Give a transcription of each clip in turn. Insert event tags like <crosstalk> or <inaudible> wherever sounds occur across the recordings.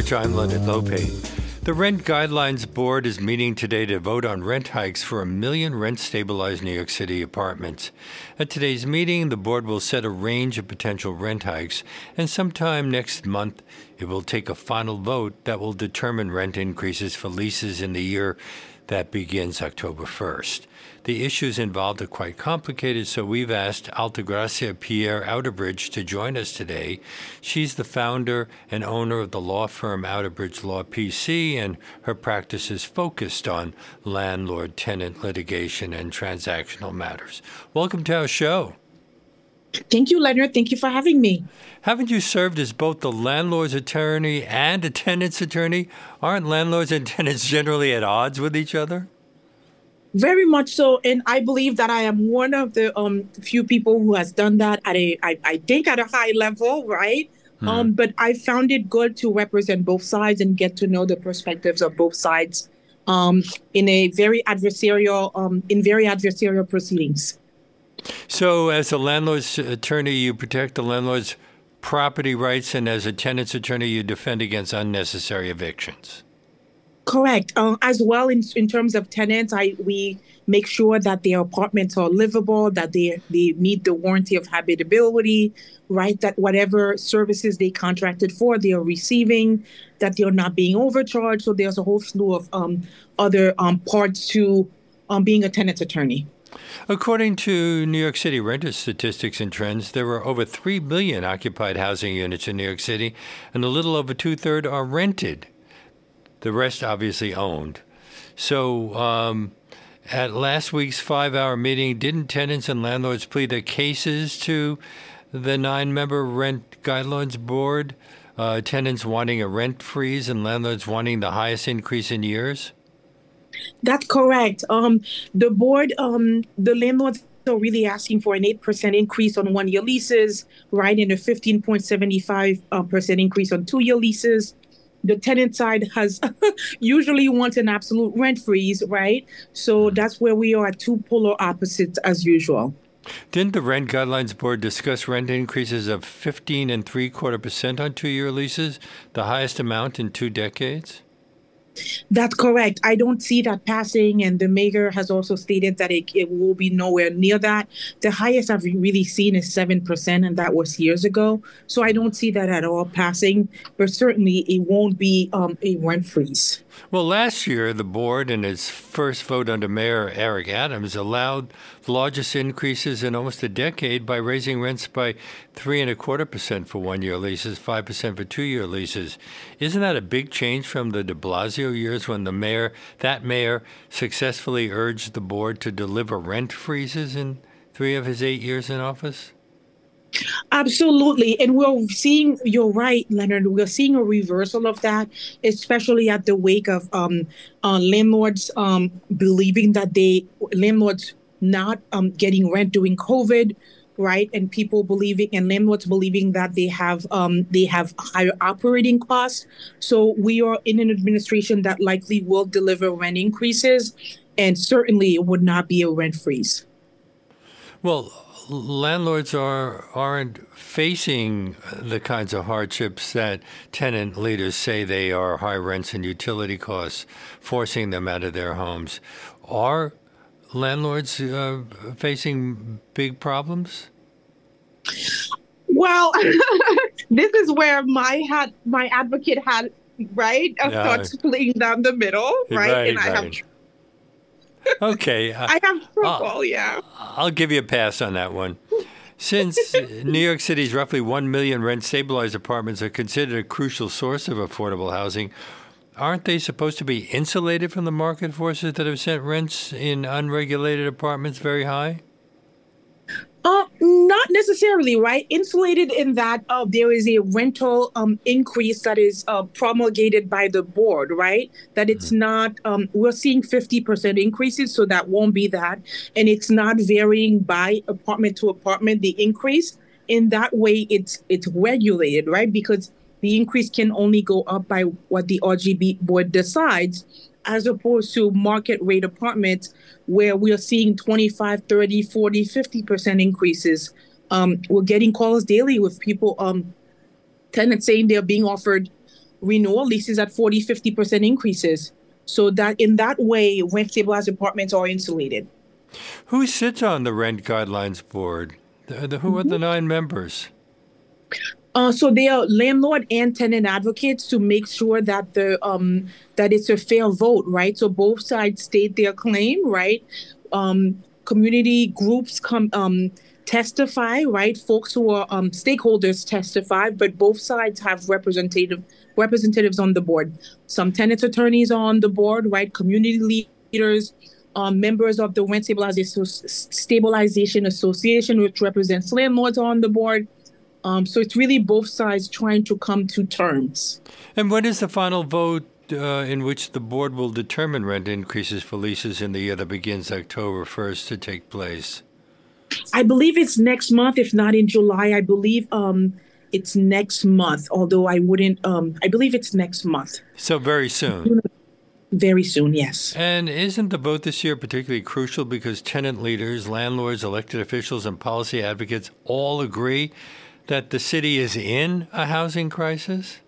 March. I'm Leonard Lopate. The Rent Guidelines Board is meeting today to vote on rent hikes for a million rent stabilized New York City apartments. At today's meeting, the board will set a range of potential rent hikes, and sometime next month, it will take a final vote that will determine rent increases for leases in the year that begins October 1st. The issues involved are quite complicated, so we've asked Altagracia Pierre Outerbridge to join us today. She's the founder and owner of the law firm Outerbridge Law PC, and her practice is focused on landlord tenant litigation and transactional matters. Welcome to our show. Thank you, Leonard. Thank you for having me. Haven't you served as both the landlord's attorney and a tenant's attorney? Aren't landlords and tenants generally at odds with each other? Very much so, and I believe that I am one of the um, few people who has done that at a, I, I think, at a high level, right? Hmm. Um, but I found it good to represent both sides and get to know the perspectives of both sides um, in a very adversarial, um, in very adversarial proceedings. So, as a landlord's attorney, you protect the landlord's property rights, and as a tenant's attorney, you defend against unnecessary evictions. Correct. Uh, as well, in, in terms of tenants, I we make sure that their apartments are livable, that they they meet the warranty of habitability, right? That whatever services they contracted for, they are receiving, that they are not being overcharged. So there's a whole slew of um, other um, parts to um, being a tenant's attorney. According to New York City renter statistics and trends, there are over 3 billion occupied housing units in New York City, and a little over two thirds are rented. The rest obviously owned. So, um, at last week's five hour meeting, didn't tenants and landlords plead their cases to the nine member rent guidelines board? Uh, tenants wanting a rent freeze and landlords wanting the highest increase in years? That's correct. Um, the board, um, the landlords are really asking for an 8% increase on one year leases, right? And a 15.75% uh, increase on two year leases the tenant side has <laughs> usually wants an absolute rent freeze, right? So mm-hmm. that's where we are at two polar opposites as usual. Didn't the Rent Guidelines Board discuss rent increases of 15 and three quarter percent on two year leases, the highest amount in two decades? That's correct. I don't see that passing, and the mayor has also stated that it, it will be nowhere near that. The highest I've really seen is 7%, and that was years ago. So I don't see that at all passing, but certainly it won't be um, a rent freeze. Well, last year, the board, in its first vote under Mayor Eric Adams, allowed the largest increases in almost a decade by raising rents by three and a quarter percent for one year leases, 5% for two year leases. Isn't that a big change from the de Blasio years when the mayor, that mayor, successfully urged the board to deliver rent freezes in three of his eight years in office? Absolutely. And we're seeing, you're right, Leonard, we're seeing a reversal of that, especially at the wake of um, uh, landlords um, believing that they, landlords not um, getting rent during COVID, right? And people believing, and landlords believing that they have um, they have higher operating costs. So we are in an administration that likely will deliver rent increases, and certainly it would not be a rent freeze. Well, landlords are aren't facing the kinds of hardships that tenant leaders say they are high rents and utility costs forcing them out of their homes. Are landlords uh, facing big problems? Well, <laughs> this is where my hat, my advocate hat, right, yeah. starts playing down the middle, right? right and I right. have okay. Uh, I have trouble, yeah. I'll give you a pass on that one. Since New York City's roughly 1 million rent stabilized apartments are considered a crucial source of affordable housing, aren't they supposed to be insulated from the market forces that have sent rents in unregulated apartments very high? Uh, not necessarily, right? Insulated in that uh, there is a rental um, increase that is uh, promulgated by the board, right? That it's mm-hmm. not, um, we're seeing 50% increases, so that won't be that. And it's not varying by apartment to apartment, the increase. In that way, it's it's regulated, right? Because the increase can only go up by what the RGB board decides as opposed to market rate apartments where we are seeing 25, 30, 40, 50% increases. Um, we're getting calls daily with people, um, tenants saying they're being offered renewal leases at 40, 50% increases. So that in that way, rent stabilized apartments are insulated. Who sits on the rent guidelines board? The, the, who are the nine members? Uh, so they are landlord and tenant advocates to make sure that the um, that it's a fair vote, right? So both sides state their claim, right? Um, community groups come um, testify, right? Folks who are um, stakeholders testify, but both sides have representative representatives on the board. Some tenants attorneys on the board, right? Community leaders, um, members of the Rent Stabilization, Association, which represents landlords on the board. Um, so it's really both sides trying to come to terms. And when is the final vote uh, in which the board will determine rent increases for leases in the year that begins October 1st to take place? I believe it's next month, if not in July. I believe um, it's next month, although I wouldn't, um, I believe it's next month. So very soon. Very soon, yes. And isn't the vote this year particularly crucial because tenant leaders, landlords, elected officials, and policy advocates all agree that the city is in a housing crisis?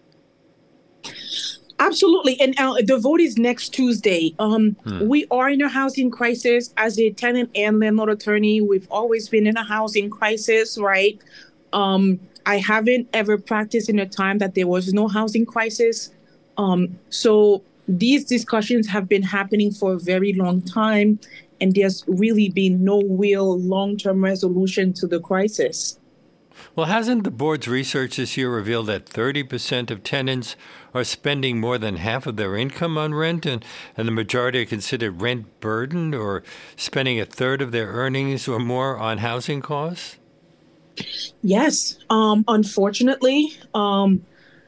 Absolutely. And uh, the vote is next Tuesday. Um, hmm. We are in a housing crisis. As a tenant and landlord attorney, we've always been in a housing crisis, right? Um, I haven't ever practiced in a time that there was no housing crisis. Um, so these discussions have been happening for a very long time, and there's really been no real long term resolution to the crisis. Well, hasn't the board's research this year revealed that 30% of tenants are spending more than half of their income on rent, and, and the majority are considered rent burdened or spending a third of their earnings or more on housing costs? Yes. Um, unfortunately, um,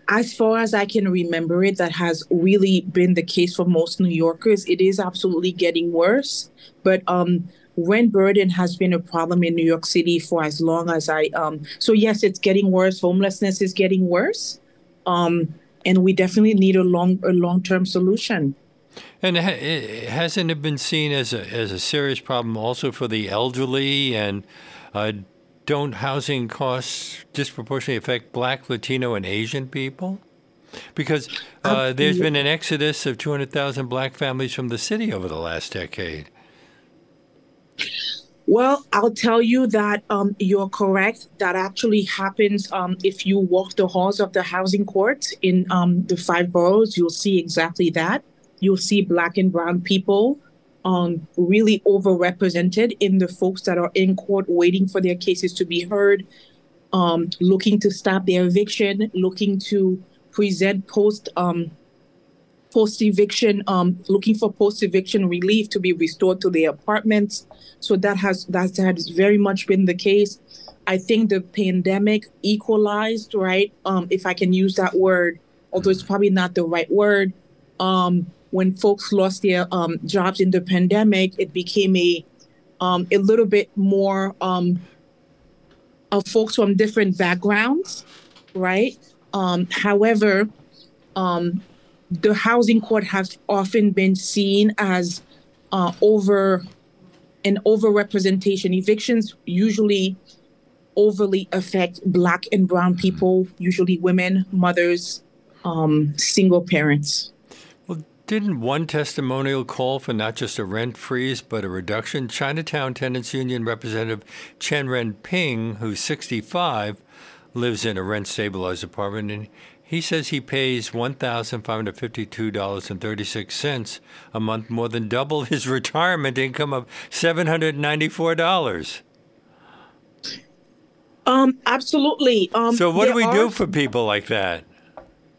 as far as I can remember it, that has really been the case for most New Yorkers. It is absolutely getting worse. But um, rent burden has been a problem in New York City for as long as I um so yes it's getting worse. Homelessness is getting worse. Um and we definitely need a long a long-term solution. And hasn't it been seen as a as a serious problem also for the elderly? And uh, don't housing costs disproportionately affect black latino and asian people? Because uh, there's been an exodus of 200,000 black families from the city over the last decade well, I'll tell you that um, you're correct. That actually happens um, if you walk the halls of the housing court in um, the five boroughs. You'll see exactly that. You'll see Black and Brown people um, really overrepresented in the folks that are in court waiting for their cases to be heard, um, looking to stop their eviction, looking to present post um, post eviction, looking for post eviction relief to be restored to their apartments. So that has that has very much been the case. I think the pandemic equalized, right? Um, if I can use that word, although it's probably not the right word. Um, when folks lost their um, jobs in the pandemic, it became a um, a little bit more um, of folks from different backgrounds, right? Um, however, um, the housing court has often been seen as uh, over an overrepresentation. Evictions usually overly affect Black and Brown people, usually women, mothers, um, single parents. Well, didn't one testimonial call for not just a rent freeze, but a reduction? Chinatown Tenants Union Representative Chen Ren Ping, who's 65, lives in a rent stabilized apartment, and he says he pays $1,552.36 a month, more than double his <laughs> retirement income of $794. Um, absolutely. Um, so, what do we are... do for people like that?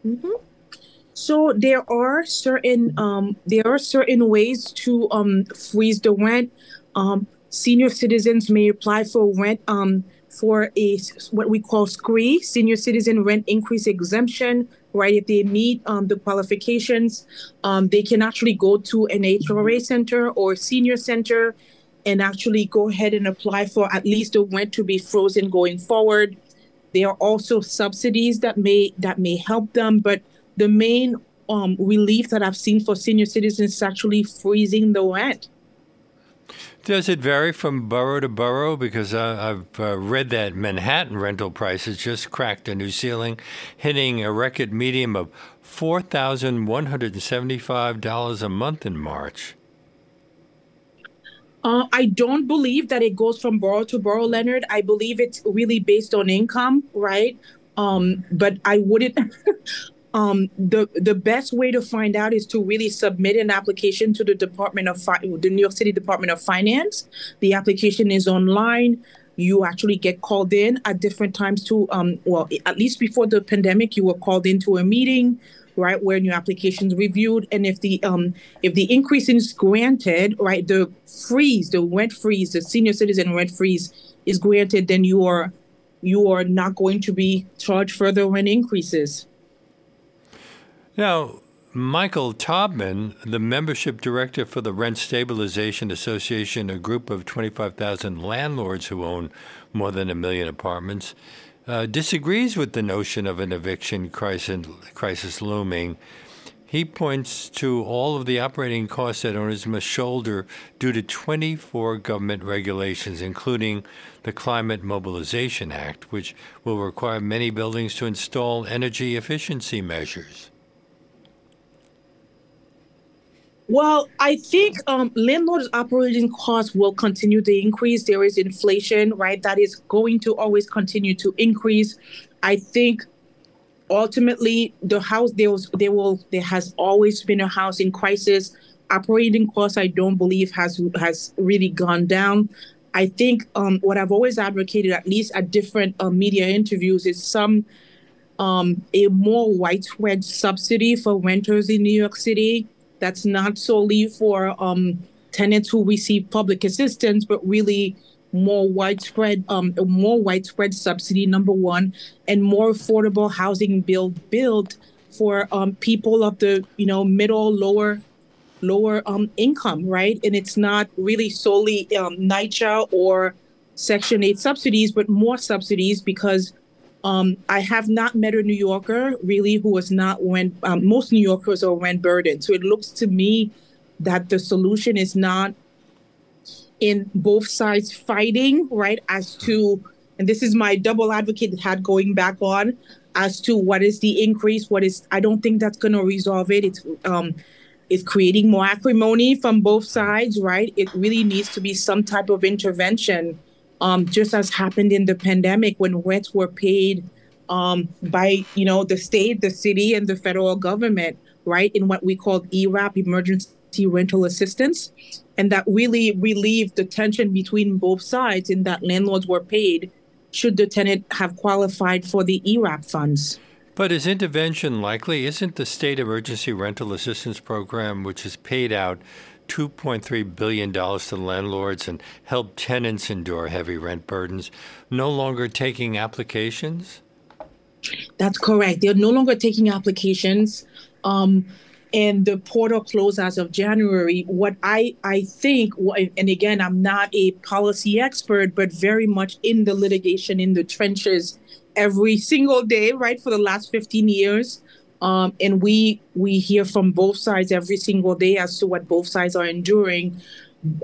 Mm-hmm. So there are certain um, there are certain ways to um, freeze the rent. Um, senior citizens may apply for rent um, for a what we call SCRIE, senior citizen rent increase exemption, right? If they meet um, the qualifications, um, they can actually go to an HRA center or senior center and actually go ahead and apply for at least the rent to be frozen going forward. There are also subsidies that may that may help them, but the main um, relief that I've seen for senior citizens is actually freezing the rent. Does it vary from borough to borough? Because uh, I've uh, read that Manhattan rental prices just cracked a new ceiling, hitting a record medium of $4,175 a month in March. Uh, I don't believe that it goes from borough to borough, Leonard. I believe it's really based on income, right? Um, but I wouldn't. <laughs> um, the the best way to find out is to really submit an application to the Department of Fi- the New York City Department of Finance. The application is online. You actually get called in at different times to um, well, at least before the pandemic, you were called into a meeting right, where your application is reviewed, and if the um if the increase is granted, right, the freeze, the rent freeze, the senior citizen rent freeze is granted, then you are you are not going to be charged further rent increases. Now, Michael Taubman, the membership director for the Rent Stabilization Association, a group of 25,000 landlords who own more than a million apartments, uh, disagrees with the notion of an eviction crisis, crisis looming. He points to all of the operating costs that owners must shoulder due to 24 government regulations, including the Climate Mobilization Act, which will require many buildings to install energy efficiency measures. Well, I think um, landlords' operating costs will continue to increase. There is inflation, right? That is going to always continue to increase. I think ultimately the house there was there will there has always been a housing crisis. Operating costs, I don't believe has has really gone down. I think um, what I've always advocated, at least at different uh, media interviews, is some um, a more widespread subsidy for renters in New York City that's not solely for um, tenants who receive public assistance, but really more widespread, um, more widespread subsidy. Number one, and more affordable housing build build for um, people of the you know middle lower lower um, income, right? And it's not really solely um, NYCHA or Section 8 subsidies, but more subsidies because um, I have not met a New Yorker really who was not when Um, most New Yorkers are rent burdened. So it looks to me that the solution is not in both sides fighting, right? As to, and this is my double advocate hat going back on, as to what is the increase, what is. I don't think that's going to resolve it. It's um, it's creating more acrimony from both sides, right? It really needs to be some type of intervention um, just as happened in the pandemic when rents were paid um, by you know the state, the city, and the federal government, right? In what we call ERAP, emergency rental assistance, and that really relieved the tension between both sides in that landlords were paid should the tenant have qualified for the ERAP funds. But is intervention likely? Isn't the state emergency rental assistance program, which is paid out $2.3 billion to landlords and help tenants endure heavy rent burdens, no longer taking applications? That's correct. They're no longer taking applications. Um, and the portal closed as of January. What I, I think, and again, I'm not a policy expert, but very much in the litigation, in the trenches every single day, right, for the last 15 years. Um, and we we hear from both sides every single day as to what both sides are enduring.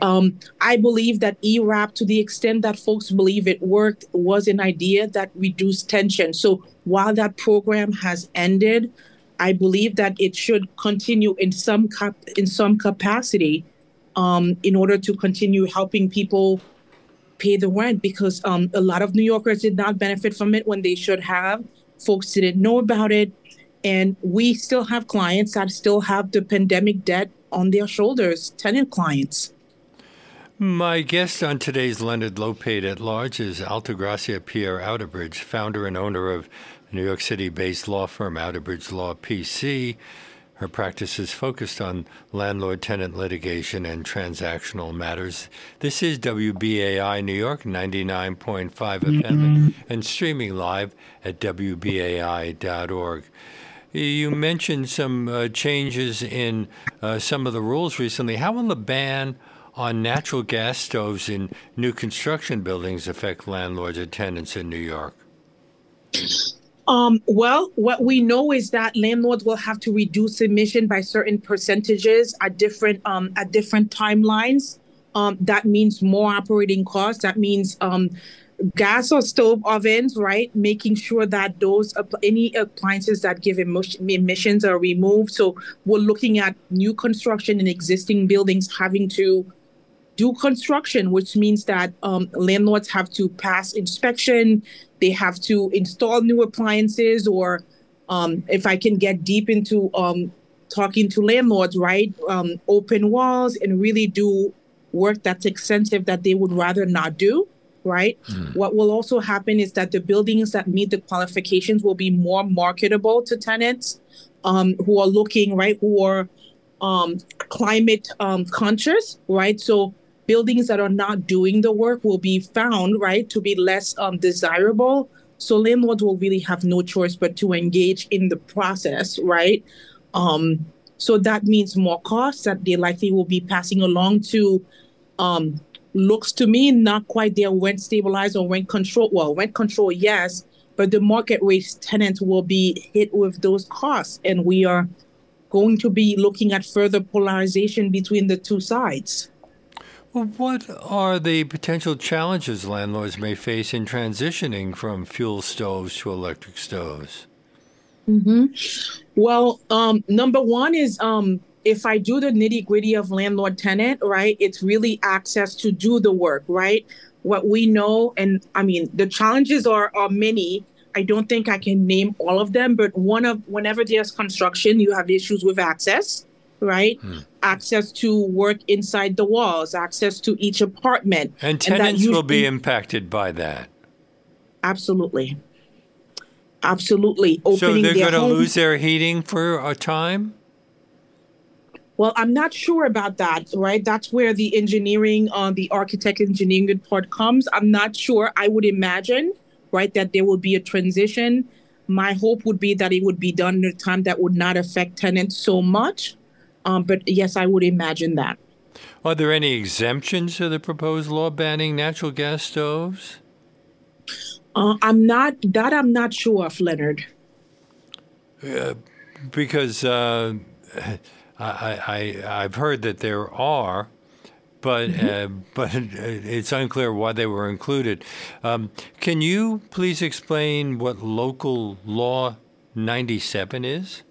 Um, I believe that ERAP, to the extent that folks believe it worked, was an idea that reduced tension. So while that program has ended, I believe that it should continue in some cap- in some capacity um, in order to continue helping people pay the rent because um, a lot of New Yorkers did not benefit from it when they should have. Folks didn't know about it. And we still have clients that still have the pandemic debt on their shoulders, tenant clients. My guest on today's Leonard Lopate at Large is Altagracia Pierre Outerbridge, founder and owner of New York City based law firm Outerbridge Law PC. Her practice is focused on landlord tenant litigation and transactional matters. This is WBAI New York 99.5 FM mm-hmm. and streaming live at WBAI.org. You mentioned some uh, changes in uh, some of the rules recently. How will the ban on natural gas stoves in new construction buildings affect landlords or tenants in New York? Um, well, what we know is that landlords will have to reduce emission by certain percentages at different um, at different timelines. Um, that means more operating costs. That means um, gas or stove ovens, right? Making sure that those any appliances that give emissions are removed. So we're looking at new construction in existing buildings having to do construction, which means that um, landlords have to pass inspection, they have to install new appliances, or um, if I can get deep into um, talking to landlords, right, um, open walls and really do work that's extensive that they would rather not do right? Mm. What will also happen is that the buildings that meet the qualifications will be more marketable to tenants um, who are looking, right, who are um, climate um, conscious, right? So buildings that are not doing the work will be found, right, to be less um, desirable. So landlords will really have no choice but to engage in the process, right? Um, so that means more costs that they likely will be passing along to um, looks to me not quite there rent stabilized or rent control. Well, rent control, yes, but the market rate tenants will be hit with those costs. And we are going to be looking at further polarization between the two sides. Well, what are the potential challenges landlords may face in transitioning from fuel stoves to electric stoves? Mm-hmm. Well, um, number one is um, if I do the nitty gritty of landlord tenant, right, it's really access to do the work, right? What we know, and I mean, the challenges are, are many. I don't think I can name all of them, but one of whenever there's construction, you have issues with access, right? Hmm. Access to work inside the walls, access to each apartment. And tenants and will be impacted by that. Absolutely. Absolutely. Opening so they're going to lose their heating for a time? Well, I'm not sure about that, right? That's where the engineering, uh, the architect engineering part comes. I'm not sure. I would imagine, right, that there will be a transition. My hope would be that it would be done in a time that would not affect tenants so much. Um, but yes, I would imagine that. Are there any exemptions to the proposed law banning natural gas stoves? Uh, I'm not that I'm not sure of, Leonard. Uh, because uh, I, I I've heard that there are, but mm-hmm. uh, but <laughs> it's unclear why they were included. Um, can you please explain what local law 97 is?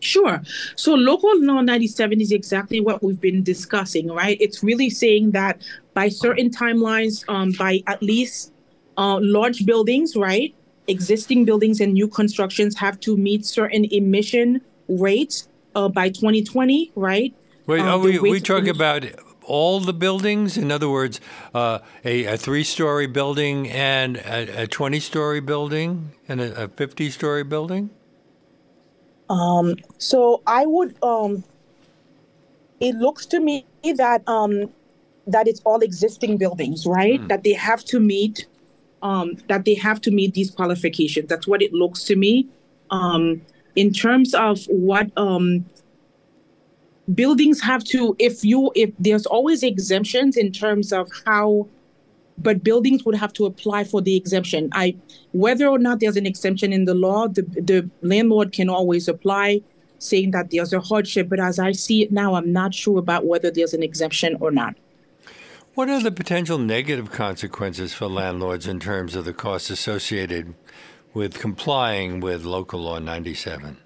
Sure. So local law 97 is exactly what we've been discussing, right? It's really saying that by certain timelines, um, by at least uh, large buildings, right? Existing buildings and new constructions have to meet certain emission rates uh, by 2020, right? Wait, um, are we, we talking about all the buildings? In other words, uh, a, a three story building and a 20 story building and a 50 story building? Um, so I would, um, it looks to me that um, that it's all existing buildings, right? Mm. That they have to meet, um, that they have to meet these qualifications. That's what it looks to me. Um, in terms of what um, buildings have to if you if there's always exemptions in terms of how but buildings would have to apply for the exemption. I whether or not there's an exemption in the law the, the landlord can always apply saying that there's a hardship but as i see it now i'm not sure about whether there's an exemption or not. What are the potential negative consequences for landlords in terms of the costs associated with complying with Local Law 97?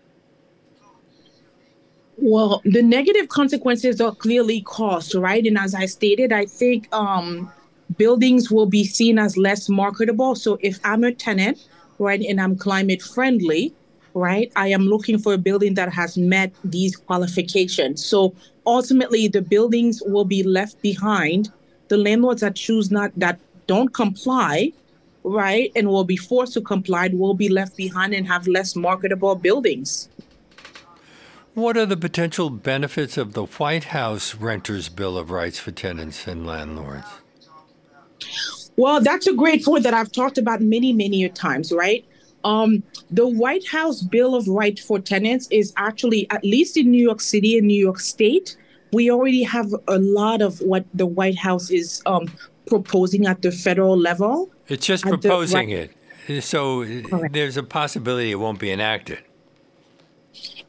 Well, the negative consequences are clearly cost, right? And as I stated, I think um, buildings will be seen as less marketable. So if I'm a tenant, right, and I'm climate friendly, right, I am looking for a building that has met these qualifications. So ultimately, the buildings will be left behind. The landlords that choose not that don't comply right, and will be forced to comply will be left behind and have less marketable buildings. What are the potential benefits of the White House Renters Bill of Rights for tenants and landlords? Well, that's a great point that I've talked about many, many times, right? Um, the White House Bill of Rights for tenants is actually, at least in New York City and New York State, we already have a lot of what the White House is um, proposing at the federal level. It's just proposing the, it. So Correct. there's a possibility it won't be enacted.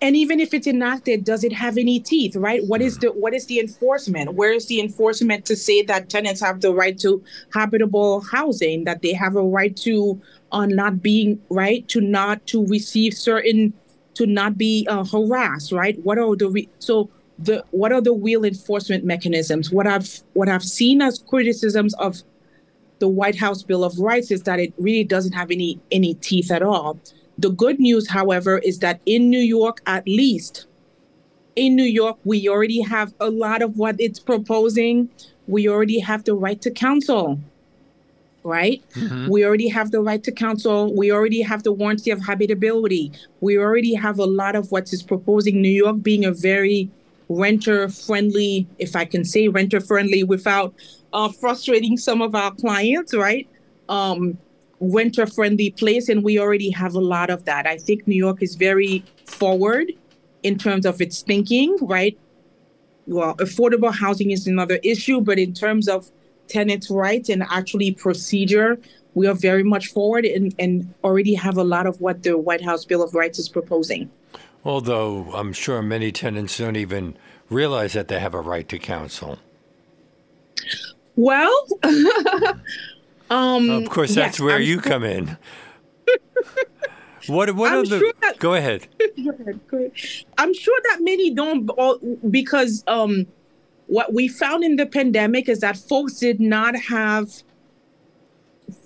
and even if it's enacted does it have any teeth right what is the what is the enforcement where is the enforcement to say that tenants have the right to habitable housing that they have a right to on uh, not being right to not to receive certain to not be uh, harassed right what are the re- so the what are the real enforcement mechanisms what i've what i've seen as criticisms of the white house bill of rights is that it really doesn't have any any teeth at all the good news, however, is that in New York, at least in New York, we already have a lot of what it's proposing. We already have the right to counsel, right? Mm-hmm. We already have the right to counsel. We already have the warranty of habitability. We already have a lot of what is proposing. New York being a very renter friendly, if I can say renter friendly without uh, frustrating some of our clients, right? Um, renter friendly place and we already have a lot of that. I think new york is very forward in terms of its thinking right? Well affordable housing is another issue but in terms of tenants rights and actually procedure we are very much forward and, and already have a lot of what the white house bill of rights is proposing although i'm sure many tenants don't even realize that they have a right to counsel well <laughs> Um, of course, that's yes, where I'm you sure. come in. <laughs> what what I'm are the? Sure that, go ahead. <laughs> Go ahead. Go ahead. I'm sure that many don't because um, what we found in the pandemic is that folks did not have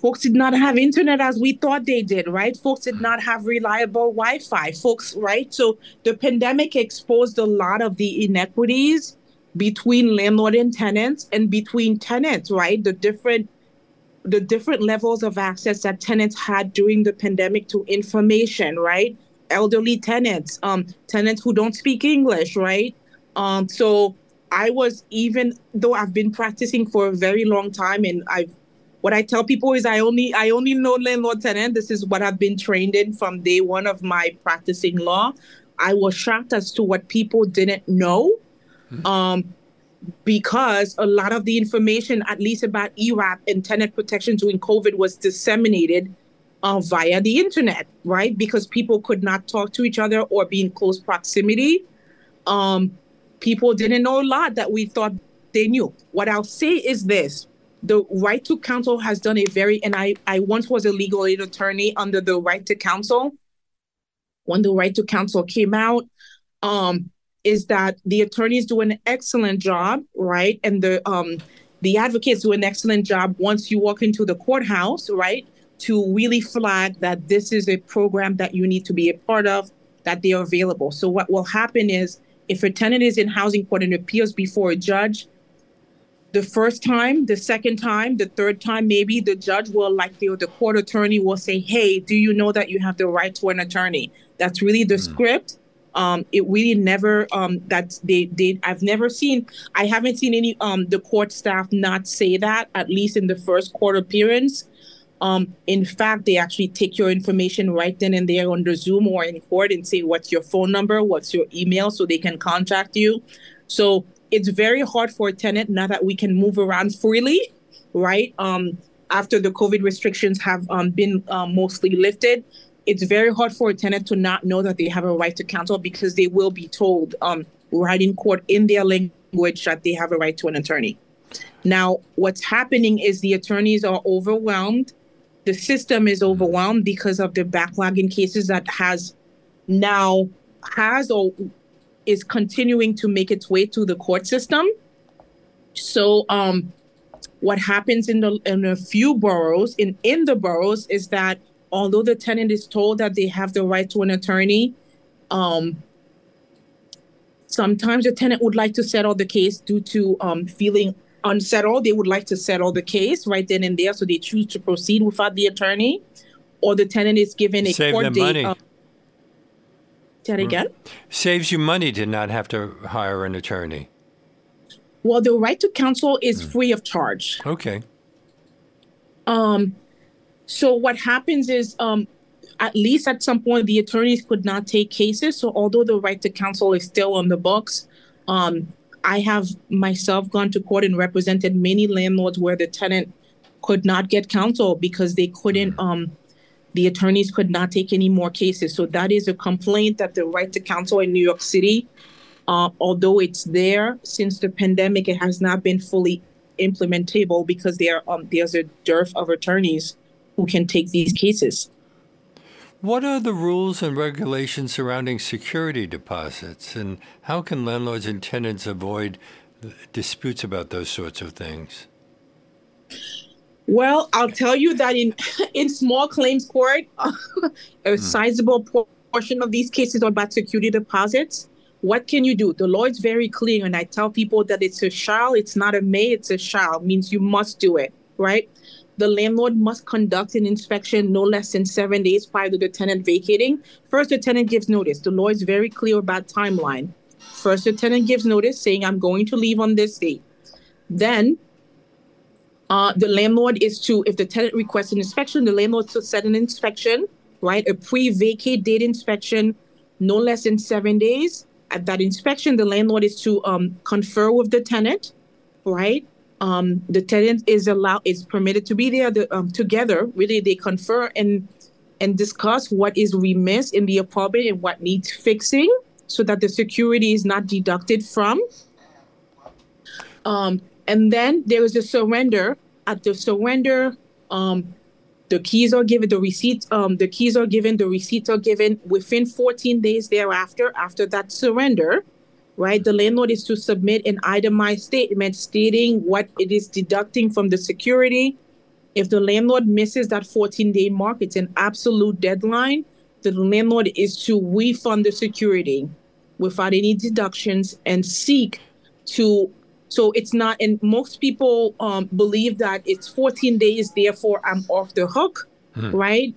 folks did not have internet as we thought they did, right? Folks did not have reliable Wi-Fi. Folks, right? So the pandemic exposed a lot of the inequities between landlord and tenants and between tenants, right? The different the different levels of access that tenants had during the pandemic to information, right? Elderly tenants, um, tenants who don't speak English, right? Um, so I was even though I've been practicing for a very long time, and I've what I tell people is I only I only know landlord tenant. This is what I've been trained in from day one of my practicing law. I was shocked as to what people didn't know. Mm-hmm. Um, because a lot of the information, at least about ERAP and tenant protection during COVID, was disseminated uh, via the internet, right? Because people could not talk to each other or be in close proximity. Um, people didn't know a lot that we thought they knew. What I'll say is this the right to counsel has done a very, and I, I once was a legal aid attorney under the right to counsel. When the right to counsel came out, um, is that the attorneys do an excellent job, right? And the um, the advocates do an excellent job once you walk into the courthouse, right? To really flag that this is a program that you need to be a part of, that they are available. So what will happen is if a tenant is in housing court and appeals before a judge, the first time, the second time, the third time, maybe the judge will, like the, the court attorney will say, Hey, do you know that you have the right to an attorney? That's really the mm. script um it really never um that they did. i've never seen i haven't seen any um the court staff not say that at least in the first court appearance um in fact they actually take your information right then and there on the zoom or in court and say what's your phone number what's your email so they can contact you so it's very hard for a tenant now that we can move around freely right um after the covid restrictions have um, been um, mostly lifted it's very hard for a tenant to not know that they have a right to counsel because they will be told um, right in court in their language that they have a right to an attorney. Now, what's happening is the attorneys are overwhelmed. The system is overwhelmed because of the backlog in cases that has now has or is continuing to make its way to the court system. So, um, what happens in the in a few boroughs in in the boroughs is that although the tenant is told that they have the right to an attorney, um, sometimes the tenant would like to settle the case due to um, feeling unsettled. They would like to settle the case right then and there, so they choose to proceed without the attorney, or the tenant is given a Save court date. Money. Um, say that again. Saves you money to not have to hire an attorney. Well, the right to counsel is mm. free of charge. Okay. Um, so what happens is, um, at least at some point, the attorneys could not take cases. So although the right to counsel is still on the books, um, I have myself gone to court and represented many landlords where the tenant could not get counsel because they couldn't. Um, the attorneys could not take any more cases. So that is a complaint that the right to counsel in New York City, uh, although it's there since the pandemic, it has not been fully implementable because there um, there's a dearth of attorneys who can take these cases. What are the rules and regulations surrounding security deposits, and how can landlords and tenants avoid disputes about those sorts of things? Well, I'll tell you that in <laughs> in small claims court, <laughs> a mm. sizable portion of these cases are about security deposits. What can you do? The law is very clear, and I tell people that it's a shall, it's not a may, it's a shall. Means you must do it, right? the landlord must conduct an inspection no less than seven days prior to the tenant vacating. First, the tenant gives notice. The law is very clear about timeline. First, the tenant gives notice saying, I'm going to leave on this date. Then, uh, the landlord is to, if the tenant requests an inspection, the landlord to set an inspection, right? A pre vacate date inspection, no less than seven days. At that inspection, the landlord is to um, confer with the tenant, right? um, the tenant is allowed is permitted to be there the, um, together. Really, they confer and and discuss what is remiss in the apartment and what needs fixing, so that the security is not deducted from. Um, and then there is a surrender. At the surrender, um, the keys are given, the receipts, um, the keys are given, the receipts are given within 14 days thereafter. After that surrender, right? The landlord is to submit an itemized statement stating what it is deducting from the security. If the landlord misses that 14 day mark, it's an absolute deadline. The landlord is to refund the security without any deductions and seek to. So it's not, and most people um, believe that it's 14 days, therefore I'm off the hook, hmm. right?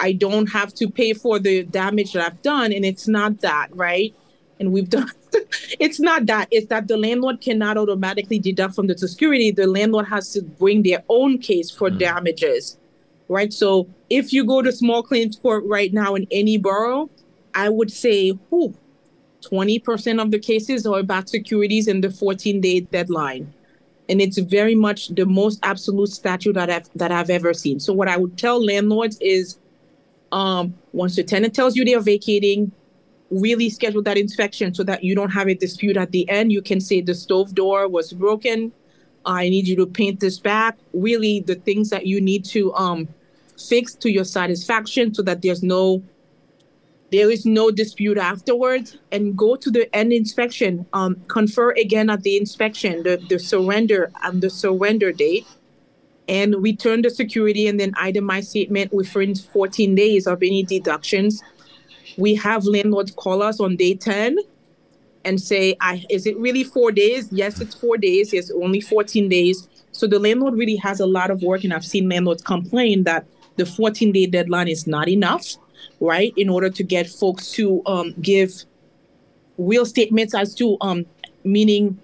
I don't have to pay for the damage that I've done. And it's not that, right? And we've done <laughs> it's not that. It's that the landlord cannot automatically deduct from the security. The landlord has to bring their own case for mm. damages, right? So if you go to small claims court right now in any borough, I would say, whew, 20% of the cases are about securities in the 14 day deadline. And it's very much the most absolute statute that I've that I've ever seen. So what I would tell landlords is um, once the tenant tells you they're vacating, really schedule that inspection so that you don't have a dispute at the end. You can say the stove door was broken. I need you to paint this back. Really, the things that you need to um, fix to your satisfaction so that there's no there is no dispute afterwards and go to the end inspection um, confer again at the inspection the, the surrender and the surrender date and return the security and then itemize statement within 14 days of any deductions we have landlords call us on day 10 and say, I, is it really four days? Yes, it's four days. It's only 14 days. So the landlord really has a lot of work. And I've seen landlords complain that the 14 day deadline is not enough, right? In order to get folks to um, give real statements as to, um, meaning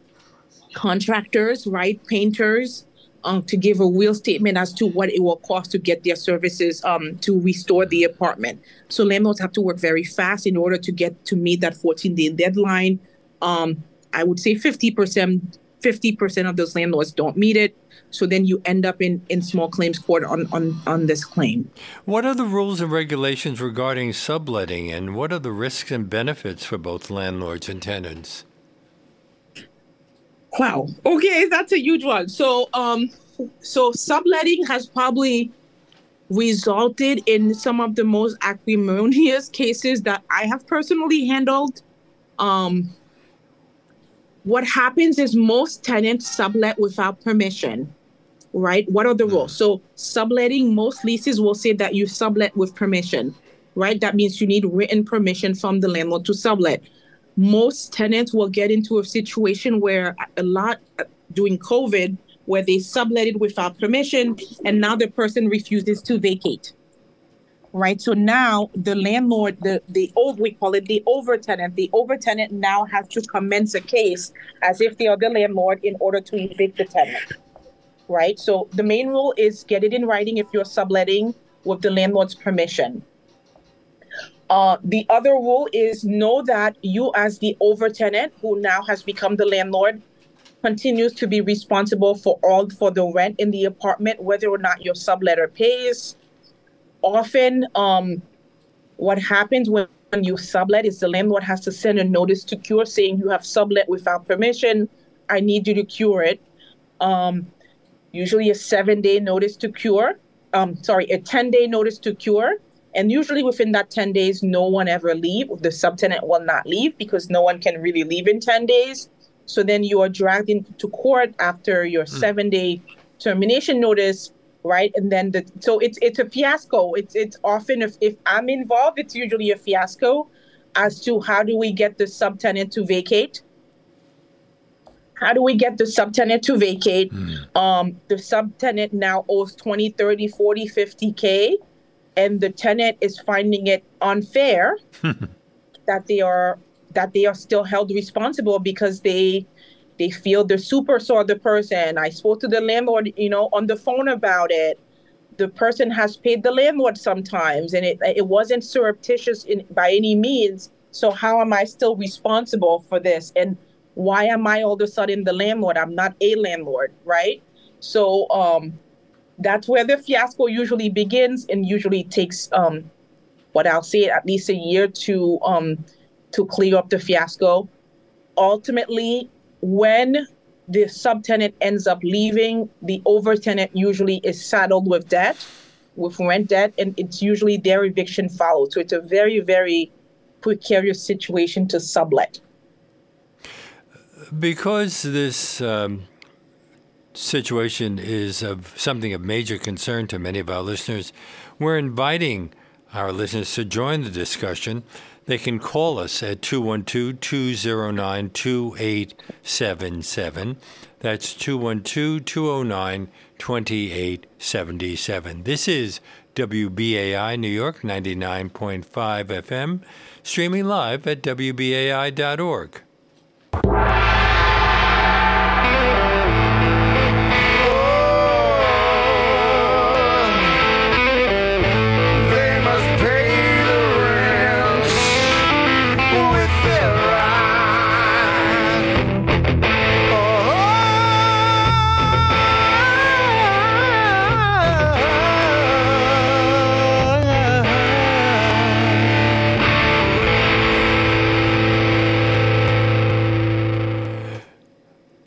contractors, right? Painters, um, to give a real statement as to what it will cost to get their services um, to restore the apartment. So landlords have to work very fast in order to get to meet that 14 day deadline. Um, I would say 50%, 50% of those landlords don't meet it. So then you end up in, in small claims court on, on, on this claim. What are the rules and regulations regarding subletting and what are the risks and benefits for both landlords and tenants? Wow. Okay, that's a huge one. So, um, so subletting has probably resulted in some of the most acrimonious <laughs> cases that I have personally handled. Um, what happens is most tenants sublet without permission, right? What are the rules? So, subletting, most leases will say that you sublet with permission, right? That means you need written permission from the landlord to sublet most tenants will get into a situation where a lot uh, during COVID, where they subletted without permission, and now the person refuses to vacate. Right. So now the landlord, the the old we call it the overtenant, the overtenant now has to commence a case as if they are the landlord in order to evict the tenant. Right. So the main rule is get it in writing if you're subletting with the landlord's permission. Uh, the other rule is know that you, as the overtenant who now has become the landlord, continues to be responsible for all for the rent in the apartment, whether or not your subletter pays. often, um, what happens when, when you sublet is the landlord has to send a notice to cure saying you have sublet without permission. I need you to cure it. Um, usually a seven day notice to cure. Um, sorry, a 10 day notice to cure. And usually within that 10 days, no one ever leave. The subtenant will not leave because no one can really leave in 10 days. So then you are dragged into court after your mm. seven day termination notice, right? And then the so it's it's a fiasco. It's it's often if, if I'm involved, it's usually a fiasco as to how do we get the subtenant to vacate how do we get the subtenant to vacate? Mm. Um, the subtenant now owes 20, 30, 40, 50K, and the tenant is finding it unfair <laughs> that they are that they are still held responsible because they they feel the super saw the person. I spoke to the landlord, you know, on the phone about it. The person has paid the landlord sometimes, and it it wasn't surreptitious in, by any means. So how am I still responsible for this? And why am I all of a sudden the landlord? I'm not a landlord, right? So um, that's where the fiasco usually begins, and usually takes um, what I'll say at least a year to um, to clear up the fiasco. Ultimately, when the subtenant ends up leaving, the overtenant usually is saddled with debt, with rent debt, and it's usually their eviction follows. So it's a very, very precarious situation to sublet because this um, situation is of something of major concern to many of our listeners, we're inviting our listeners to join the discussion. They can call us at 212 209 2877. That's 212 209 2877. This is WBAI New York 99.5 FM, streaming live at WBAI.org.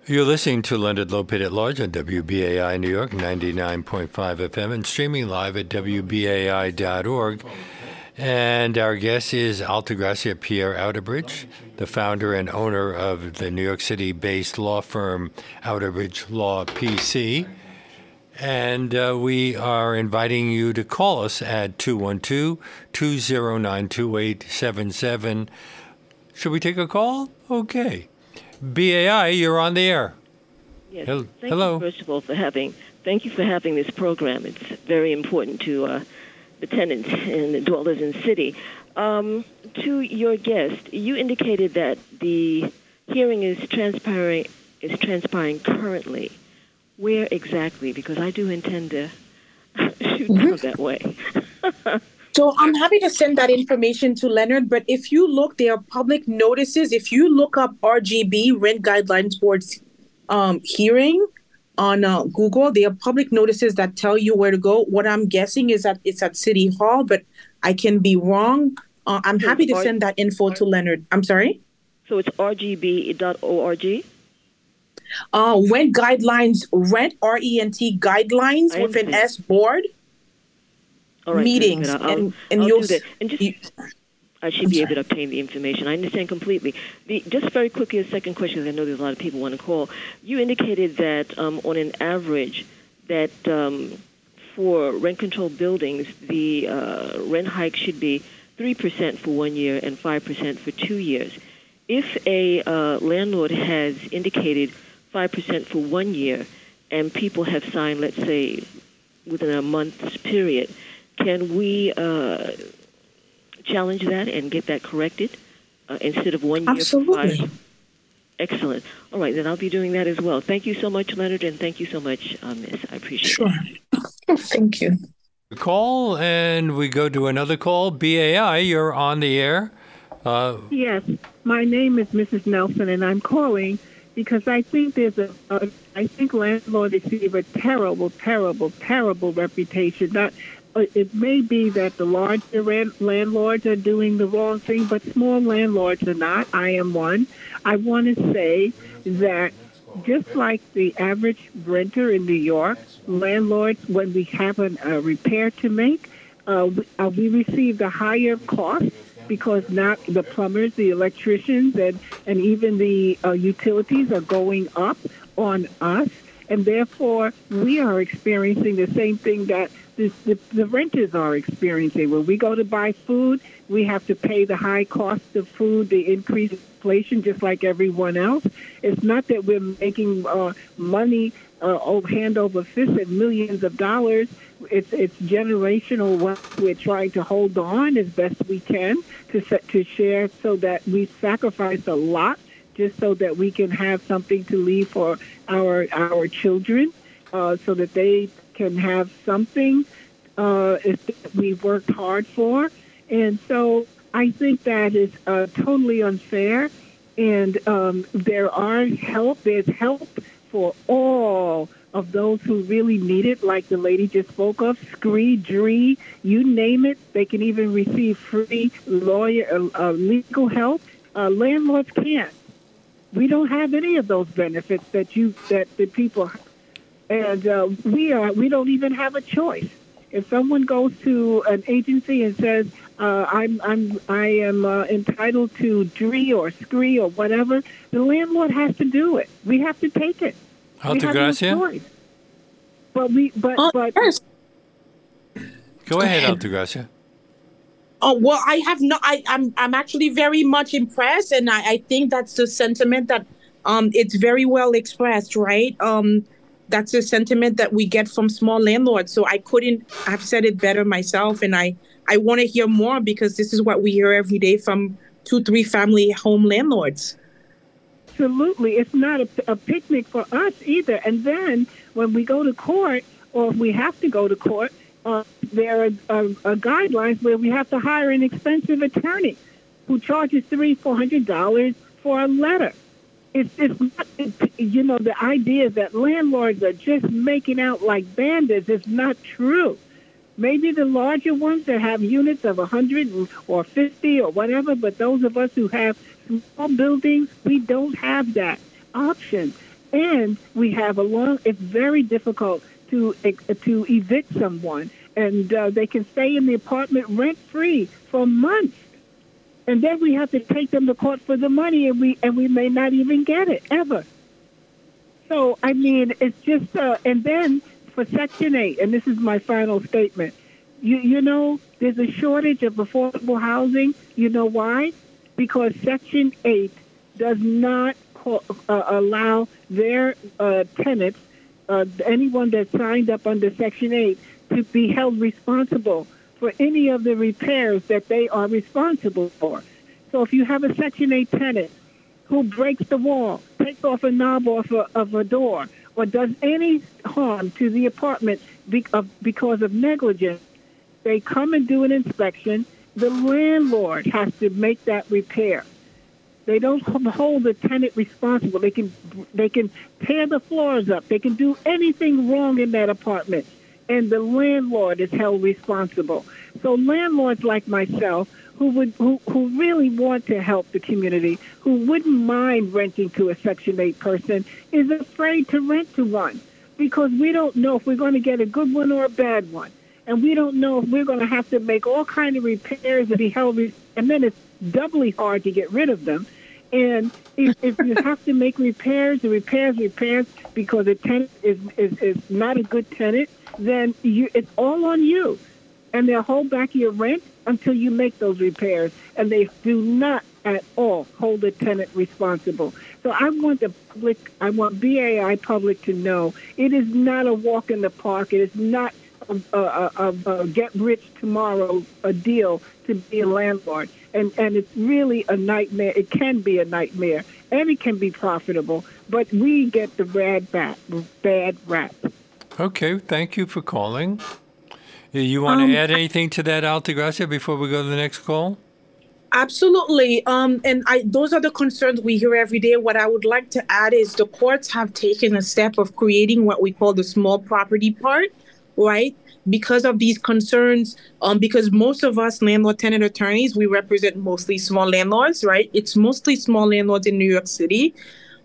You're listening to Leonard Lopate at Large on WBAI New York 99.5 FM and streaming live at WBAI.org. And our guest is Altagracia Pierre Outerbridge, the founder and owner of the New York City based law firm Outerbridge Law PC. And uh, we are inviting you to call us at 212 209 2877. Should we take a call? Okay. BAI, you're on the air. Yes. Hello. Thank Hello. You, first of all, for having thank you for having this program. It's very important to uh, the tenants and the dwellers in the city. Um, to your guest, you indicated that the hearing is transpiring is transpiring currently. Where exactly? Because I do intend to <laughs> shoot mm-hmm. <laughs> that way. <laughs> So I'm happy to send that information to Leonard. But if you look, there are public notices. If you look up RGB Rent Guidelines Board's um, hearing on uh, Google, there are public notices that tell you where to go. What I'm guessing is that it's at City Hall, but I can be wrong. Uh, I'm so happy to send that info to Leonard. I'm sorry. So it's rgb.org. Uh, rent guidelines, rent R E N T guidelines with an S board right, meetings. I'll, and, and I'll you'll. And just, you, I should I'm be sorry. able to obtain the information. I understand completely. The, just very quickly, a second question, because I know there's a lot of people want to call. You indicated that um, on an average, that um, for rent control buildings, the uh, rent hike should be 3% for one year and 5% for two years. If a uh, landlord has indicated 5% for one year and people have signed, let's say, within a month's period, can we uh, challenge that and get that corrected uh, instead of one year Absolutely. for five? Excellent. All right, then I'll be doing that as well. Thank you so much, Leonard, and thank you so much, uh, Miss. I appreciate sure. it. Sure. thank you. Call, and we go to another call. BAI, you're on the air. Uh, yes, my name is Mrs. Nelson, and I'm calling because I think there's a, a I think landlords receive a terrible, terrible, terrible reputation. Not it may be that the larger landlords are doing the wrong thing, but small landlords are not. I am one. I want to say that just like the average renter in New York, landlords, when we have a repair to make, uh, we, uh, we receive the higher cost because now the plumbers, the electricians, and, and even the uh, utilities are going up on us. And therefore, we are experiencing the same thing that the, the, the renters are experiencing. When we go to buy food, we have to pay the high cost of food, the increased inflation, just like everyone else. It's not that we're making uh, money uh, hand over fist at millions of dollars. It's it's generational. What we're trying to hold on as best we can to set, to share, so that we sacrifice a lot just so that we can have something to leave for our our children, uh, so that they can have something uh, we've worked hard for. And so I think that is uh, totally unfair. And um, there are help. There's help for all of those who really need it, like the lady just spoke of, SCRIE, DRIE, you name it. They can even receive free lawyer uh, uh legal help. Uh, landlords can't. We don't have any of those benefits that you that the people, and uh, we are we don't even have a choice. If someone goes to an agency and says, uh, "I'm I'm I am uh, entitled to DRIE or SCRIE or whatever," the landlord has to do it. We have to take it. Altagracia. No but we but uh, but. Yes. Go ahead, Altagracia. Oh well, I have not. I, I'm I'm actually very much impressed, and I, I think that's the sentiment that um it's very well expressed, right? Um, that's the sentiment that we get from small landlords. So I couldn't have said it better myself, and I I want to hear more because this is what we hear every day from two, three family home landlords. Absolutely, it's not a, a picnic for us either. And then when we go to court, or if we have to go to court, uh, there are uh, guidelines where we have to hire an expensive attorney who charges three, four hundred dollars for a letter. It's, it's not, you know, the idea that landlords are just making out like bandits is not true. Maybe the larger ones that have units of a 100 or 50 or whatever, but those of us who have small buildings, we don't have that option. And we have a long, it's very difficult to to evict someone, and uh, they can stay in the apartment rent free for months, and then we have to take them to court for the money, and we and we may not even get it ever. So I mean, it's just uh, and then for Section Eight, and this is my final statement. You you know, there's a shortage of affordable housing. You know why? Because Section Eight does not call, uh, allow their uh, tenants uh, anyone that signed up under Section 8 to be held responsible for any of the repairs that they are responsible for. So if you have a Section 8 tenant who breaks the wall, takes off a knob off a, of a door, or does any harm to the apartment because of negligence, they come and do an inspection. The landlord has to make that repair. They don't hold the tenant responsible. They can they can tear the floors up. They can do anything wrong in that apartment, and the landlord is held responsible. So landlords like myself, who would who, who really want to help the community, who wouldn't mind renting to a Section Eight person, is afraid to rent to one because we don't know if we're going to get a good one or a bad one and we don't know if we're going to have to make all kind of repairs and be held, and then it's doubly hard to get rid of them. And if, if you have to make repairs, the repairs, repairs, because the tenant is, is, is not a good tenant, then you, it's all on you. And they'll hold back your rent until you make those repairs. And they do not at all hold the tenant responsible. So I want the public, I want BAI public to know it is not a walk in the park. It is not a, a, a, a get rich tomorrow a deal to be a landlord. And, and it's really a nightmare. It can be a nightmare, and it can be profitable, but we get the bad rap. Bad rap. Okay, thank you for calling. You want um, to add anything to that, Altagracia, before we go to the next call? Absolutely. Um, and I, those are the concerns we hear every day. What I would like to add is the courts have taken a step of creating what we call the small property part right? Because of these concerns, um, because most of us landlord tenant attorneys, we represent mostly small landlords, right? It's mostly small landlords in New York City.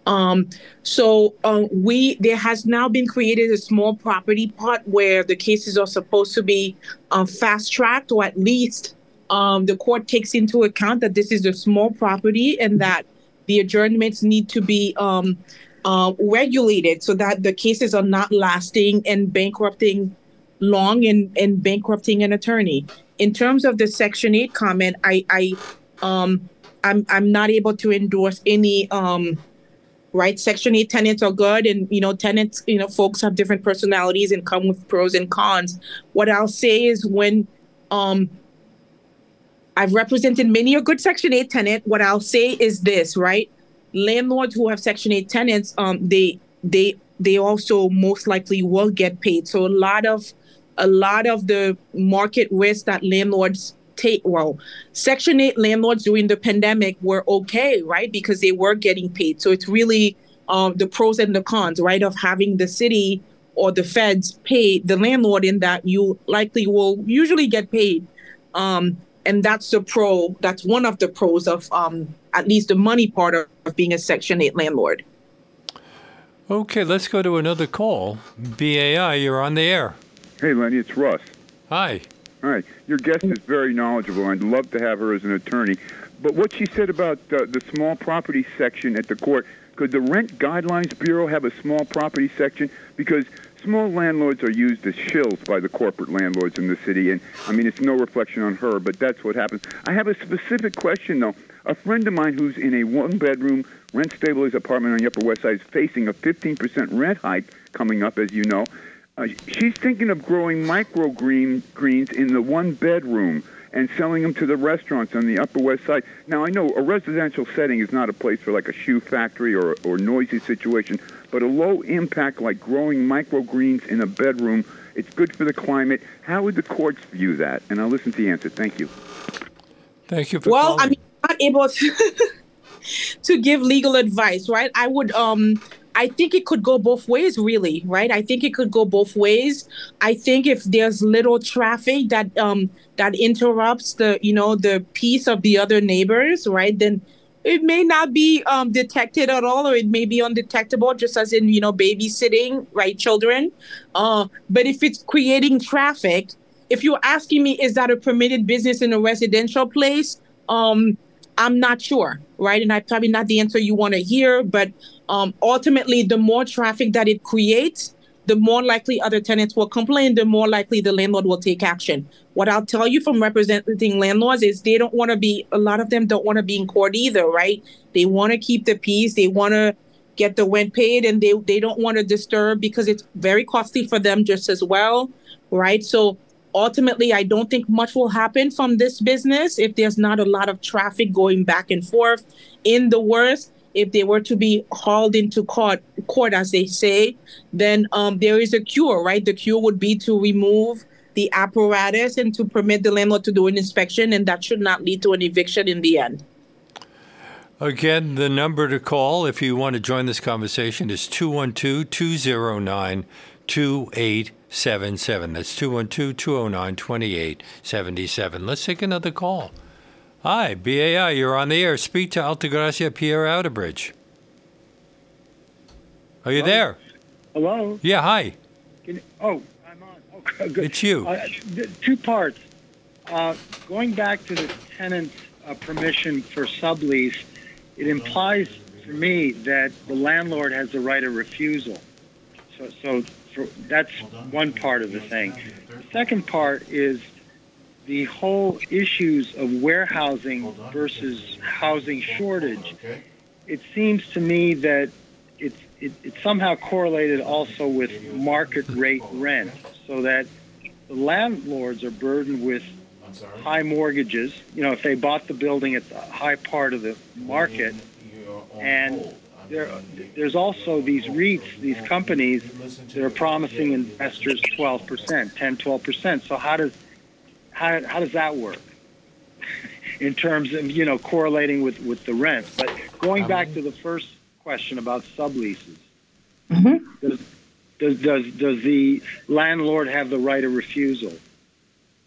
Um, so um, we there has now been created a small property part where the cases are supposed to be um, fast tracked, or at least um, the court takes into account that this is a small property and that the adjournments need to be um, uh, regulated so that the cases are not lasting and bankrupting long and, and bankrupting an attorney. In terms of the Section 8 comment, I, I um, I'm, I'm not able to endorse any um, right? Section 8 tenants are good and you know tenants you know folks have different personalities and come with pros and cons. What i'll say is when um i've represented many a good section 8 tenant what i'll say is this right? Landlords who have section 8 tenants um they they they also most likely will get paid. So a lot of a lot of the market risk that landlords take well section 8 landlords during the pandemic were okay right because they were getting paid so it's really um, the pros and the cons right of having the city or the feds pay the landlord in that you likely will usually get paid um, and that's the pro that's one of the pros of um, at least the money part of, of being a section 8 landlord Okay, let's go to another call. BAI, you're on the air. Hey, Lenny, it's Russ. Hi. All right. Your guest is very knowledgeable. I'd love to have her as an attorney. But what she said about uh, the small property section at the court, could the Rent Guidelines Bureau have a small property section? Because small landlords are used as shills by the corporate landlords in the city. And I mean, it's no reflection on her, but that's what happens. I have a specific question, though. A friend of mine who's in a one bedroom rent stabilized apartment on the Upper West Side is facing a 15% rent hike coming up, as you know. Uh, she's thinking of growing micro green greens in the one bedroom and selling them to the restaurants on the Upper West Side. Now, I know a residential setting is not a place for like a shoe factory or or noisy situation, but a low impact like growing microgreens in a bedroom, it's good for the climate. How would the courts view that? And I'll listen to the answer. Thank you. Thank you for well calling. i mean I'm not able to <laughs> to give legal advice right i would um I think it could go both ways, really, right? I think it could go both ways. I think if there's little traffic that um that interrupts the you know the peace of the other neighbors, right? Then it may not be um, detected at all, or it may be undetectable, just as in you know babysitting, right, children. Uh, but if it's creating traffic, if you're asking me, is that a permitted business in a residential place? Um, I'm not sure, right? And I probably not the answer you want to hear, but um, ultimately, the more traffic that it creates, the more likely other tenants will complain, the more likely the landlord will take action. What I'll tell you from representing landlords is they don't want to be, a lot of them don't want to be in court either, right? They want to keep the peace. They want to get the rent paid and they, they don't want to disturb because it's very costly for them just as well, right? So ultimately, I don't think much will happen from this business if there's not a lot of traffic going back and forth. In the worst, if they were to be hauled into court, court as they say, then um, there is a cure, right? The cure would be to remove the apparatus and to permit the landlord to do an inspection, and that should not lead to an eviction in the end. Again, the number to call if you want to join this conversation is 212 209 2877. That's 212 209 2877. Let's take another call. Hi, BAI, you're on the air. Speak to Altagracia Pierre Outerbridge. Are you Hello? there? Hello. Yeah, hi. Can oh, I'm on. Okay, <laughs> good. It's you. Uh, two parts. Uh, going back to the tenant's uh, permission for sublease, it implies for me that the landlord has the right of refusal. So, so for, that's one part of the thing. The second part is the whole issues of warehousing versus housing shortage. It seems to me that it's it, it's somehow correlated also with market rate rent, so that the landlords are burdened with high mortgages. You know, if they bought the building at the high part of the market, and there, there's also these REITs, these companies that are promising investors 12%, 10, 12%. So how does how, how does that work <laughs> in terms of you know correlating with with the rent? But going back to the first question about subleases, Mhm. does Does does does the landlord have the right of refusal?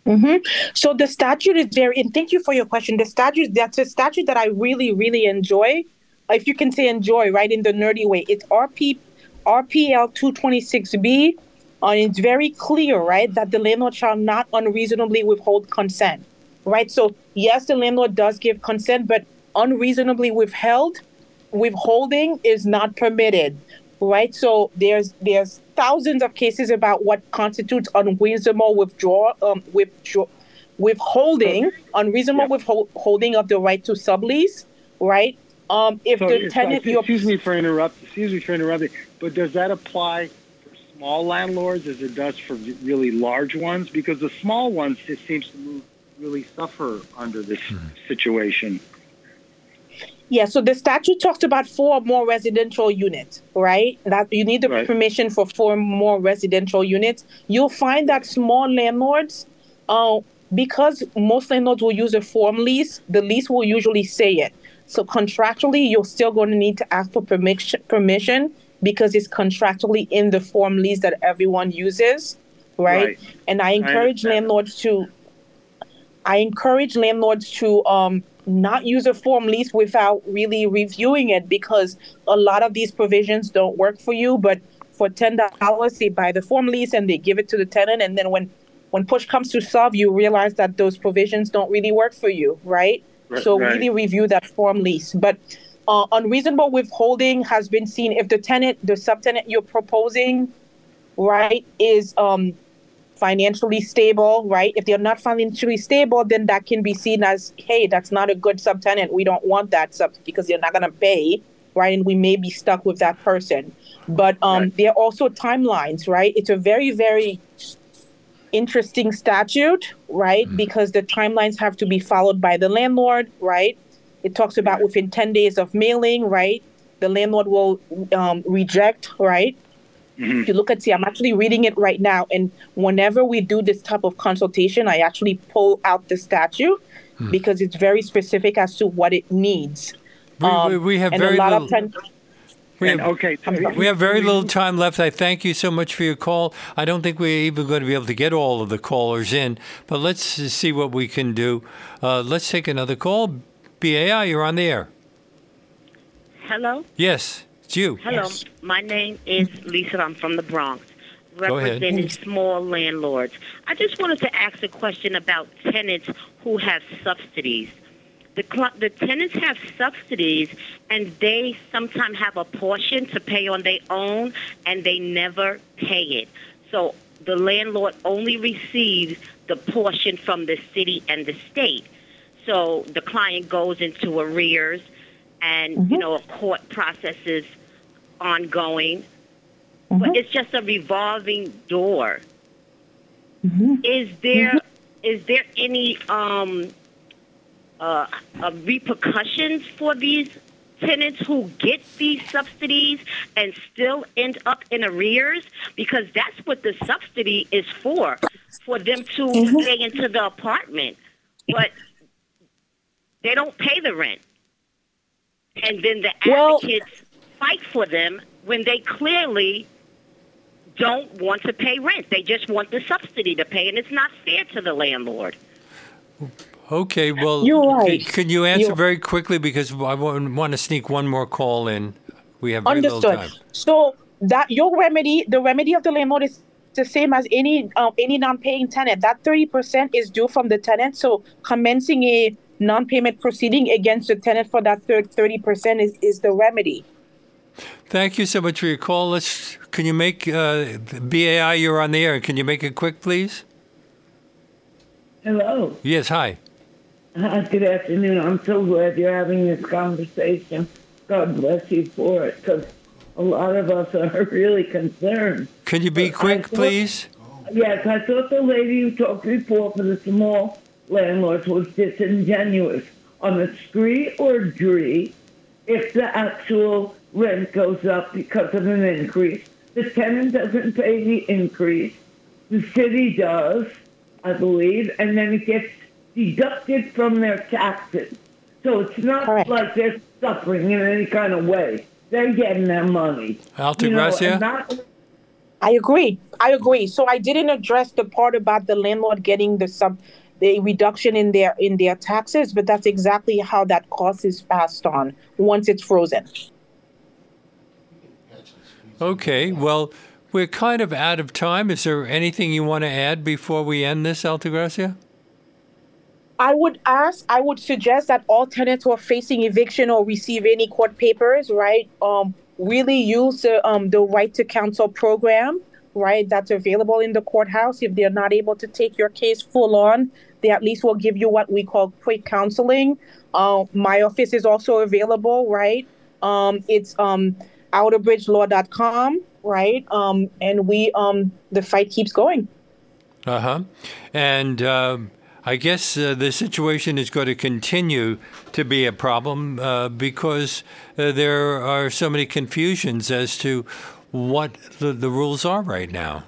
hmm So the statute is very, and thank you for your question. The statute, that's a statute that I really, really enjoy. If you can say enjoy, right, in the nerdy way. It's RP, RPL 226B, and it's very clear, right, that the landlord shall not unreasonably withhold consent, right? So yes, the landlord does give consent, but unreasonably withheld, withholding is not permitted, right? So there's there's thousands of cases about what constitutes unreasonable withdraw, um, withdraw, withholding, unreasonable withholding of the right to sublease, right? Um, if So, the tenant, you're, excuse me for interrupt. Excuse me for interrupting. But does that apply for small landlords as it does for really large ones? Because the small ones, it seems to move, really suffer under this situation. Yeah, so the statute talks about four more residential units, right? That you need the Right. permission for four more residential units. You'll find that small landlords, uh, because most landlords will use a form lease, the lease will usually say it. So contractually, you're still going to need to ask for permission, permission because it's contractually in the form lease that everyone uses, right? Right. And I encourage understand. landlords to I encourage landlords to um, not use a form lease without really reviewing it because a lot of these provisions don't work for you. But for ten dollars, they buy the form lease and they give it to the tenant, and then when when push comes to shove, you realize that those provisions don't really work for you, right? Right, so right. really review that form lease. But uh, unreasonable withholding has been seen if the tenant, the subtenant you're proposing, right, is um, financially stable, right? If they're not financially stable, then that can be seen as, hey, that's not a good subtenant. We don't want that sub because they're not going to pay, right? And we may be stuck with that person. But um, Right. there are also timelines, right? It's a very, very interesting statute, right? Mm-hmm. Because the timelines have to be followed by the landlord, right? It talks about within 10 days of mailing, right? The landlord will um, reject, right? Mm-hmm. If you look at, see, I'm actually reading it right now. And whenever we do this type of consultation, I actually pull out the statute hmm. because it's very specific as to what it needs. We, we, um, we have very little. We And have, okay, so <laughs> we have very little time left. I thank you so much for your call. I don't think we're even going to be able to get all of the callers in, but let's see what we can do. Uh, let's take another call. BAI, you're on the air. Hello. Yes, it's you. Hello. My name is Lisa. I'm from the Bronx, Go ahead. representing small landlords. I just wanted to ask a question about tenants who have subsidies. The, cl- the tenants have subsidies, and they sometimes have a portion to pay on their own, and they never pay it. So the landlord only receives the portion from the city and the state. So the client goes into arrears, and you mm-hmm. know a court process is ongoing, but mm-hmm. it's just a revolving door. Mm-hmm. Is there is there any um, uh, uh, repercussions for these tenants who get these subsidies and still end up in arrears? Because that's what the subsidy is for, for them to stay into the apartment, but they don't pay the rent. And then the Well- advocates fight for them when they clearly don't want to pay rent. They just want the subsidy to pay, and it's not fair to the landlord. Okay, well, You're can- right. Can, you answer You're- very quickly because I want to sneak one more call in. We have very little Understood. time. So that your remedy, the remedy of the landlord is the same as any um, any non-paying tenant. That thirty percent is due from the tenant. So commencing a non-payment proceeding against the tenant for that thirty percent is, is the remedy. Thank you so much for your call. Let's. Can you make uh, BAI? You're on the air. Can you make it quick, please? Hello. Yes. Hi. Uh, good afternoon. I'm so glad you're having this conversation. God bless you for it, because a lot of us are <laughs> really concerned. Can you be I quick, thought- please? Yes, I thought the lady who talked before for the small landlords was disingenuous. On the SCRIE or DRIE, if the actual rent goes up because of an increase, the tenant doesn't pay the increase. The city does, I believe, and then it gets deducted from their taxes. So it's not Correct. like they're suffering in any kind of way. They're getting their money. You know, not I agree. I agree. So I didn't address the part about the landlord getting the sub the reduction in their in their taxes, but that's exactly how that cost is passed on once it's frozen. Okay, well, we're kind of out of time. Is there anything you want to add before we end this, Altagracia? I would ask, I would suggest that all tenants who are facing eviction or receive any court papers, right, um, really use the, um, the right to counsel program, right, that's available in the courthouse. If they're not able to take your case full on, they at least will give you what we call quick counseling. Uh, my office is also available, right? Um, it's um, outerbridgelaw.com, right? Um, and we, um, the fight keeps going. Uh huh. And um, I guess uh, the situation is going to continue to be a problem uh, because uh, there are so many confusions as to what the, the rules are right now.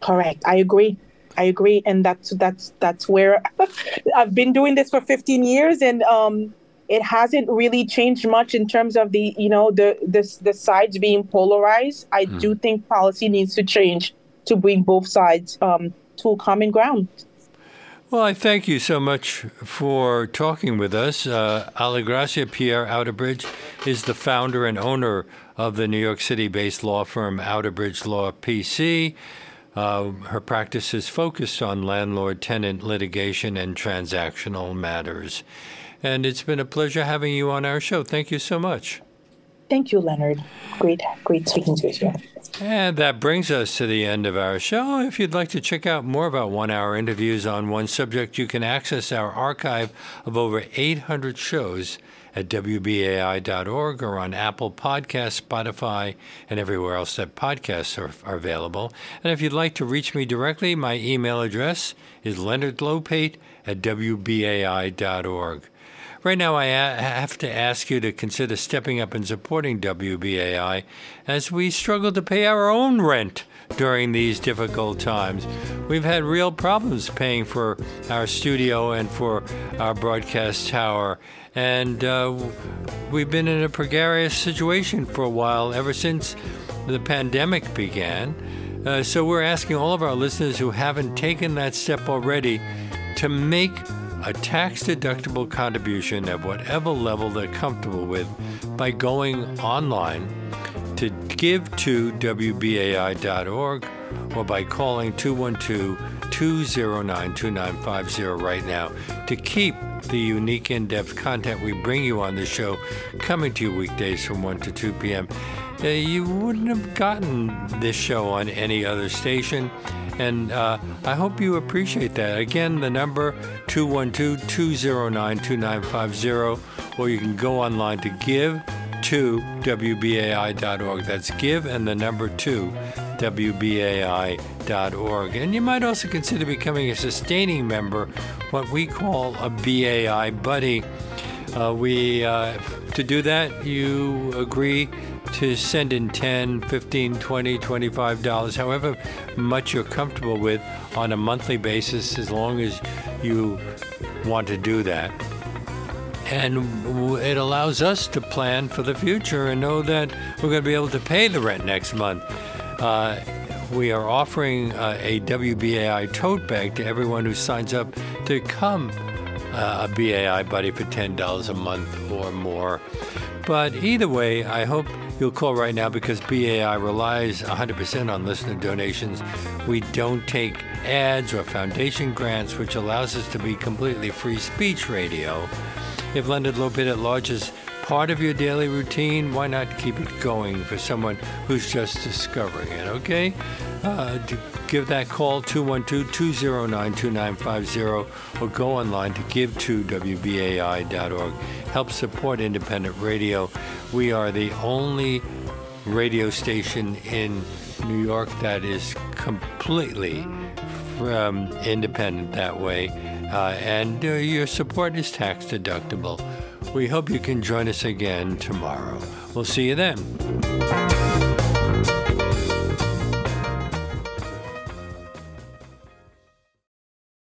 Correct. I agree. I agree, and that's that's that's where <laughs> I've been doing this for 15 years, and um, it hasn't really changed much in terms of the you know the the, the sides being polarized. I mm. do think policy needs to change to bring both sides um, to common ground. Well, I thank you so much for talking with us. Uh, Altagracia Pierre Outerbridge is the founder and owner of the New York City based law firm Outerbridge Law PC. Uh, her practice is focused on landlord tenant litigation and transactional matters. And it's been a pleasure having you on our show. Thank you so much. Thank you, Leonard. Great, great speaking to you. And that brings us to the end of our show. If you'd like to check out more about one hour interviews on one subject, you can access our archive of over 800 shows at WBAI.org or on Apple Podcasts, Spotify, and everywhere else that podcasts are, are available. And if you'd like to reach me directly, my email address is leonardlopate at WBAI.org. Right now, I have to ask you to consider stepping up and supporting WBAI as we struggle to pay our own rent during these difficult times. We've had real problems paying for our studio and for our broadcast tower, and uh, we've been in a precarious situation for a while ever since the pandemic began. Uh, so we're asking all of our listeners who haven't taken that step already to make a tax deductible contribution at whatever level they're comfortable with by going online to give to WBAI.org or by calling 212 209 2950 right now to keep the unique in depth content we bring you on the show coming to you weekdays from 1 to 2 p.m. Uh, you wouldn't have gotten this show on any other station. And uh, I hope you appreciate that. Again, the number 212 209 2950, or you can go online to give to WBAI.org. That's give and the number two, WBAI.org. And you might also consider becoming a sustaining member, what we call a BAI buddy. Uh, we uh, to do that, you agree to send in 10 15 20 25 dollars however much you're comfortable with on a monthly basis as long as you want to do that and it allows us to plan for the future and know that we're going to be able to pay the rent next month uh, we are offering uh, a WBAI tote bag to everyone who signs up to come uh, a BAI buddy for $10 a month or more. But either way, I hope you'll call right now because BAI relies 100% on listener donations. We don't take ads or foundation grants, which allows us to be completely free speech radio. If Leonard Lopate at Large is part of your daily routine, why not keep it going for someone who's just discovering it, okay? Uh, give that call 212-209-2950 or go online to give to wbai.org. Help support independent radio. We are the only radio station in New York that is completely um, independent that way, uh, and uh, your support is tax deductible. We hope you can join us again tomorrow. We'll see you then.